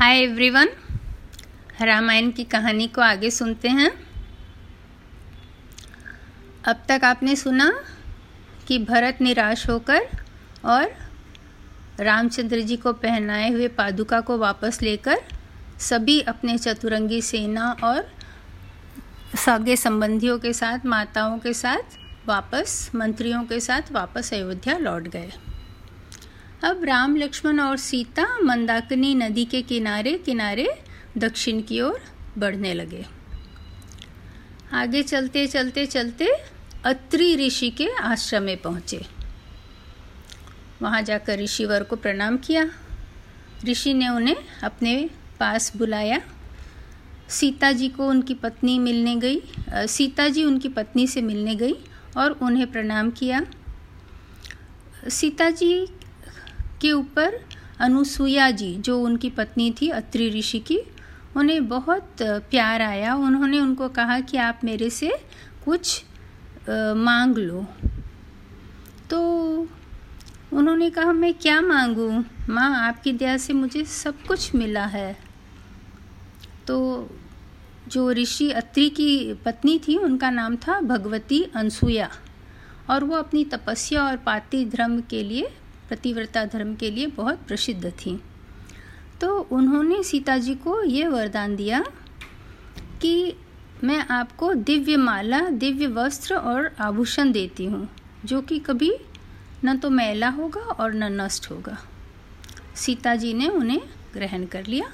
Hi everyone Ramayan की कहानी को आगे सुनते हैं। अब तक आपने सुना कि भरत निराश होकर और रामचंद्र जी को पहनाए हुए पादुका को वापस लेकर सभी अपने चतुरंगी सेना और सगे संबंधियों के साथ, माताओं के साथ वापस, मंत्रियों के साथ वापस अयोध्या लौट गए। अब राम, लक्ष्मण और सीता मंदाकिनी नदी के किनारे किनारे दक्षिण की ओर बढ़ने लगे। आगे चलते चलते चलते अत्रि ऋषि के आश्रम में पहुँचे। वहाँ जाकर ऋषिवर को प्रणाम किया। ऋषि ने उन्हें अपने पास बुलाया। सीता जी को उनकी पत्नी मिलने गई। सीता जी उनकी पत्नी से मिलने गई और उन्हें प्रणाम किया। सीता जी के ऊपर अनुसुईया जी, जो उनकी पत्नी थी, अत्रि ऋषि की, उन्हें बहुत प्यार आया। उन्होंने उनको कहा कि आप मेरे से कुछ मांग लो। तो उन्होंने कहा, मैं क्या मांगूं? माँ, आपकी दया से मुझे सब कुछ मिला है। तो जो ऋषि अत्रि की पत्नी थी, उनका नाम था भगवती अनसुया और वो अपनी तपस्या और पाति धर्म के लिए पतिव्रता धर्म के लिए बहुत प्रसिद्ध थी। तो उन्होंने सीता जी को ये वरदान दिया कि मैं आपको दिव्य माला, दिव्य वस्त्र और आभूषण देती हूँ, जो कि कभी न तो मैला होगा और न नष्ट होगा। सीता जी ने उन्हें ग्रहण कर लिया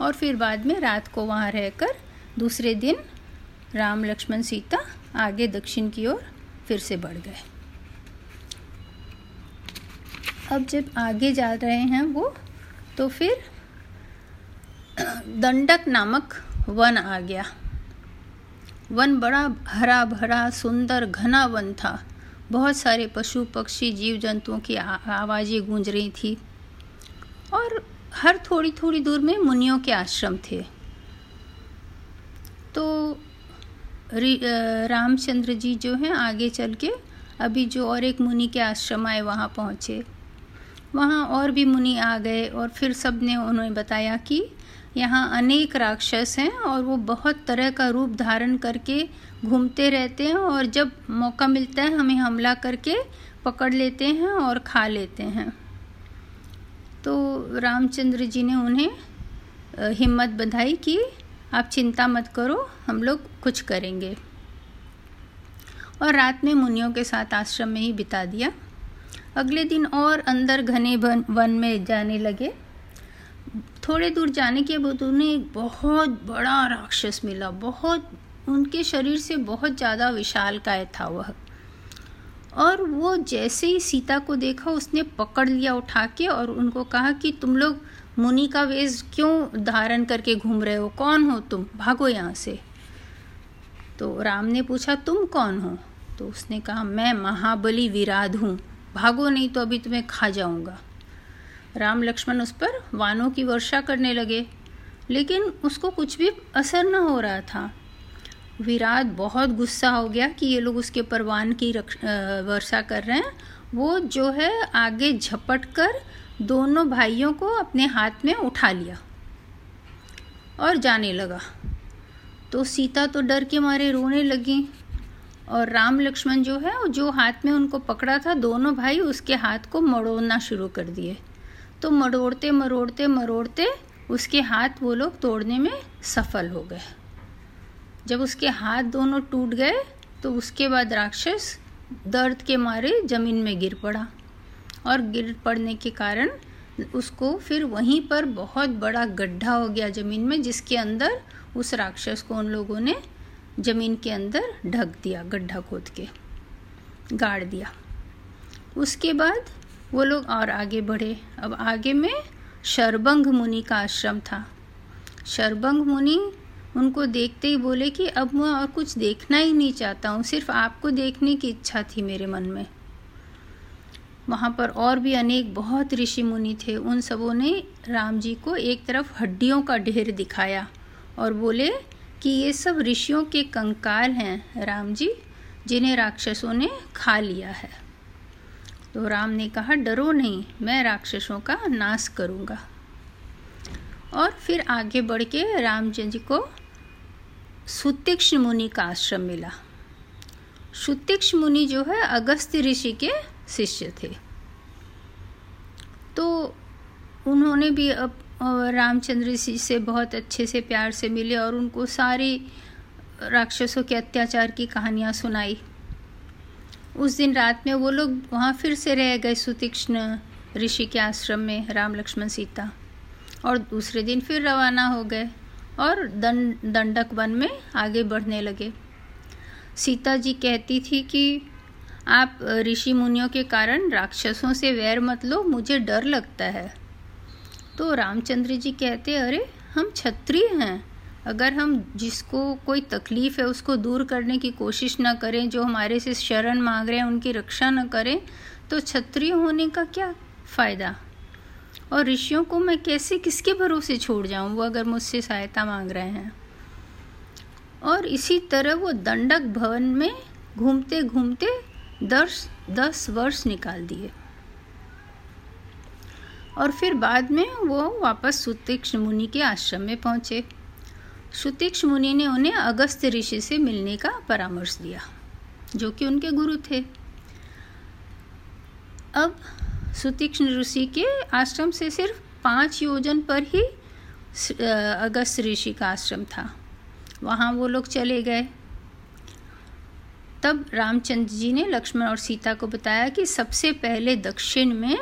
और फिर बाद में रात को वहाँ रहकर दूसरे दिन राम लक्ष्मण सीता आगे दक्षिण की ओर फिर से बढ़ गए। अब जब आगे जा रहे हैं वो तो फिर दंडक नामक वन आ गया। वन बड़ा हरा भरा, सुंदर, घना वन था। बहुत सारे पशु, पक्षी जीव जंतुओं की आवाज़ें गूंज रही थी। और हर थोड़ी थोड़ी दूर में मुनियों के आश्रम थे। तो रामचंद्र जी जो हैं, आगे चल के अभी जो और एक मुनि के आश्रम आए, वहाँ पहुँचे। वहाँ और भी मुनि आ गए और फिर सबने उन्हें बताया कि यहाँ अनेक राक्षस हैं और वो बहुत तरह का रूप धारण करके घूमते रहते हैं और जब मौका मिलता है हमें हमला करके पकड़ लेते हैं और खा लेते हैं। तो रामचंद्र जी ने उन्हें हिम्मत बधाई कि आप चिंता मत करो, हम लोग कुछ करेंगे। और रात में मुनियों के साथ आश्रम में ही बिता दिया। अगले दिन और अंदर घने वन वन में जाने लगे। थोड़े दूर जाने के बाद उन्हें एक बहुत बड़ा राक्षस मिला। बहुत, उनके शरीर से बहुत ज़्यादा विशाल काय था वह। और वो जैसे ही सीता को देखा, उसने पकड़ लिया उठा के और उनको कहा कि तुम लोग मुनि का वेश क्यों धारण करके घूम रहे हो? कौन हो तुम? भागो यहाँ से। तो राम ने पूछा, तुम कौन हो? तो उसने कहा, मैं महाबली विराध हूँ। भागो, नहीं तो अभी तुम्हें खा जाऊँगा। राम लक्ष्मण उस पर वानों की वर्षा करने लगे, लेकिन उसको कुछ भी असर न हो रहा था। विराट बहुत गुस्सा हो गया कि ये लोग उसके ऊपर वान की वर्षा कर रहे हैं। वो जो है आगे झपट कर दोनों भाइयों को अपने हाथ में उठा लिया और जाने लगा। तो सीता तो डर के मारे रोने लगी। और राम लक्ष्मण जो है जो हाथ में उनको पकड़ा था, दोनों भाई उसके हाथ को मड़ोड़ना शुरू कर दिए। तो मरोड़ते मरोड़ते मरोड़ते उसके हाथ वो लोग तोड़ने में सफल हो गए। जब उसके हाथ दोनों टूट गए तो उसके बाद राक्षस दर्द के मारे ज़मीन में गिर पड़ा। और गिर पड़ने के कारण उसको फिर वहीं पर बहुत बड़ा गड्ढा हो गया ज़मीन में, जिसके अंदर उस राक्षस को उन लोगों ने ज़मीन के अंदर ढक दिया, गड्ढा खोद के, गाड़ दिया। उसके बाद वो लोग और आगे बढ़े। अब आगे में शरबंग मुनि का आश्रम था। शरबंग मुनि उनको देखते ही बोले कि अब मैं और कुछ देखना ही नहीं चाहता हूँ, सिर्फ़ आपको देखने की इच्छा थी मेरे मन में। वहाँ पर और भी अनेक बहुत ऋषि मुनि थे। उन सबों ने राम जी को एक तरफ़ हड्डियों का ढेर दिखाया और बोले कि ये सब ऋषियों के कंकाल हैं, राम जी, जिन्हें राक्षसों ने खा लिया है। तो राम ने कहा, डरो नहीं, मैं राक्षसों का नाश करूँगा। और फिर आगे बढ़ के रामचंद्र जी को सुतीक्ष मुनि का आश्रम मिला। सुतीक्ष मुनि जो है अगस्त्य ऋषि के शिष्य थे। तो उन्होंने भी अब रामचंद्र जी से बहुत अच्छे से प्यार से मिले और उनको सारी राक्षसों के अत्याचार की कहानियाँ सुनाई। उस दिन रात में वो लोग वहाँ फिर से रह गए सुतीक्ष्ण ऋषि के आश्रम में, राम लक्ष्मण सीता। और दूसरे दिन फिर रवाना हो गए और दंड, दंडक वन में आगे बढ़ने लगे। सीता जी कहती थी कि आप ऋषि मुनियों के कारण राक्षसों से वैर मत लो, मुझे डर लगता है। तो रामचंद्र जी कहते, अरे, हम क्षत्रिय हैं। अगर हम जिसको कोई तकलीफ़ है, उसको दूर करने की कोशिश ना करें, जो हमारे से शरण मांग रहे हैं, उनकी रक्षा न करें तो क्षत्रिय होने का क्या फ़ायदा? और ऋषियों को मैं कैसे, किसके भरोसे छोड़ जाऊँ, वो अगर मुझसे सहायता मांग रहे हैं? और इसी तरह वो दंडक भवन में घूमते घूमते दस दस वर्ष निकाल दिए। और फिर बाद में वो वापस सुतीक्ष मुनि के आश्रम में पहुँचे। सुतीक्ष मुनि ने उन्हें अगस्त ऋषि से मिलने का परामर्श दिया, जो कि उनके गुरु थे। अब सुतीक्ष्ण ऋषि के आश्रम से सिर्फ़ पाँच योजन पर ही अगस्त ऋषि का आश्रम था। वहाँ वो लोग चले गए। तब रामचंद्र जी ने लक्ष्मण और सीता को बताया कि सबसे पहले दक्षिण में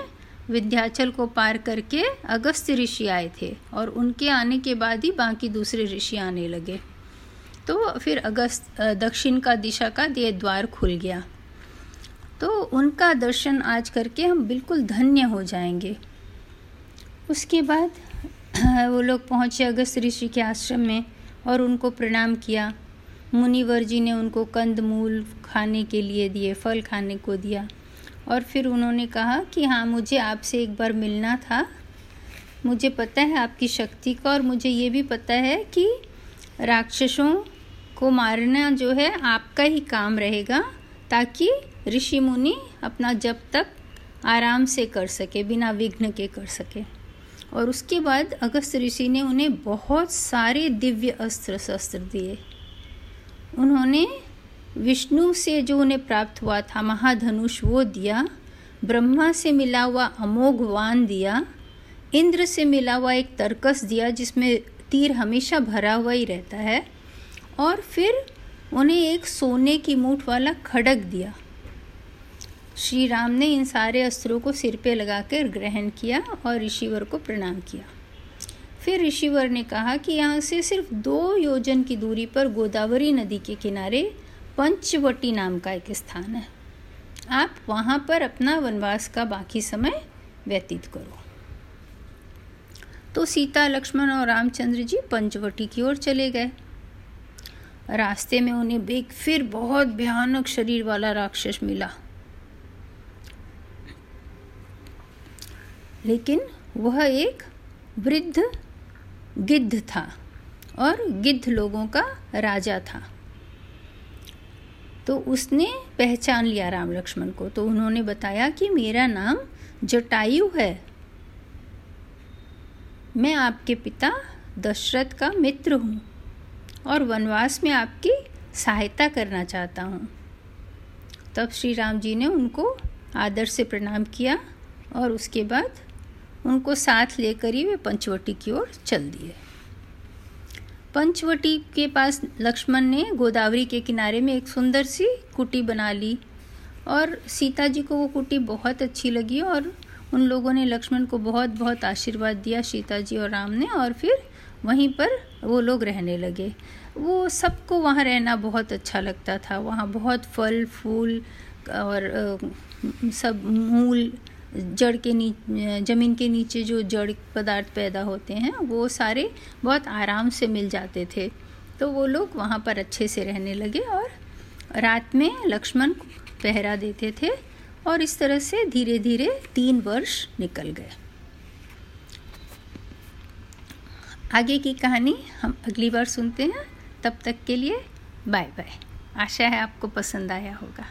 विंध्याचल को पार करके अगस्त ऋषि आए थे और उनके आने के बाद ही बाकी दूसरे ऋषि आने लगे। तो फिर अगस्त दक्षिण का दिशा का ये द्वार खुल गया। तो उनका दर्शन आज करके हम बिल्कुल धन्य हो जाएँगे। उसके बाद, वो लोग पहुँचे अगस्त ऋषि के आश्रम में और उनको प्रणाम किया। मुनिवर जी ने उनको कंद, मूल खाने के लिए दिए, फल खाने को दिया। और फिर उन्होंने कहा कि हाँ मुझे आपसे एक बार मिलना था। मुझे पता है आपकी शक्ति का और मुझे ये भी पता है कि राक्षसों को मारना जो है आपका ही काम रहेगा, ताकि ऋषि मुनि अपना जब तक आराम से कर सके, बिना विघ्न के कर सके। और उसके बाद अगस्त ऋषि ने उन्हें बहुत सारे दिव्य अस्त्र शस्त्र दिए। उन्होंने विष्णु से जो उन्हें प्राप्त हुआ था, महाधनुष, वो दिया। ब्रह्मा से मिला हुआ अमोघ वान दिया। इंद्र से मिला हुआ एक तर्कस दिया, जिसमें तीर हमेशा भरा हुआ ही रहता है। और फिर उन्हें एक सोने की मूठ वाला खड़क दिया। श्री राम ने इन सारे अस्त्रों को सिर पे लगाकर ग्रहण किया और ऋषिवर को प्रणाम किया। फिर ऋषिवर ने कहा कि यहाँ से सिर्फ़ दो योजन की दूरी पर गोदावरी नदी के किनारे पंचवटी नाम का एक स्थान है। आप वहाँ पर अपना वनवास का बाकी समय व्यतीत करो। तो सीता, लक्ष्मण और रामचंद्र जी पंचवटी की ओर चले गए। रास्ते में उन्हें बेग फिर बहुत भयानक शरीर वाला राक्षस मिला। लेकिन वह एक वृद्ध गिद्ध था और गिद्ध लोगों का राजा था। तो उसने पहचान लिया राम लक्ष्मण को। तो उन्होंने बताया कि मेरा नाम जटायु है। मैं आपके पिता दशरथ का मित्र हूँ और वनवास में आपकी सहायता करना चाहता हूँ। तब श्री राम जी ने उनको आदर से प्रणाम किया और उसके बाद उनको साथ लेकर ही वे पंचवटी की ओर चल दिए। पंचवटी के पास लक्ष्मण ने गोदावरी के किनारे में एक सुंदर सी कुटी बना ली और सीता जी को वो कुटी बहुत अच्छी लगी और उन लोगों ने लक्ष्मण को बहुत बहुत आशीर्वाद दिया सीता जी और राम ने और फिर वहीं पर वो लोग रहने लगे। वो सबको वहाँ रहना बहुत अच्छा लगता था। वहाँ बहुत फल, फूल और सब मूल जड़ के नीचे ज़मीन के नीचे जो जड़ पदार्थ पैदा होते हैं, वो सारे बहुत आराम से मिल जाते थे। तो वो लोग वहाँ पर अच्छे से रहने लगे और रात में लक्ष्मण पहरा देते थे और इस तरह से धीरे धीरे तीन वर्ष निकल गए। आगे की कहानी हम अगली बार सुनते हैं। तब तक के लिए बाय बाय आशा है आपको पसंद आया होगा।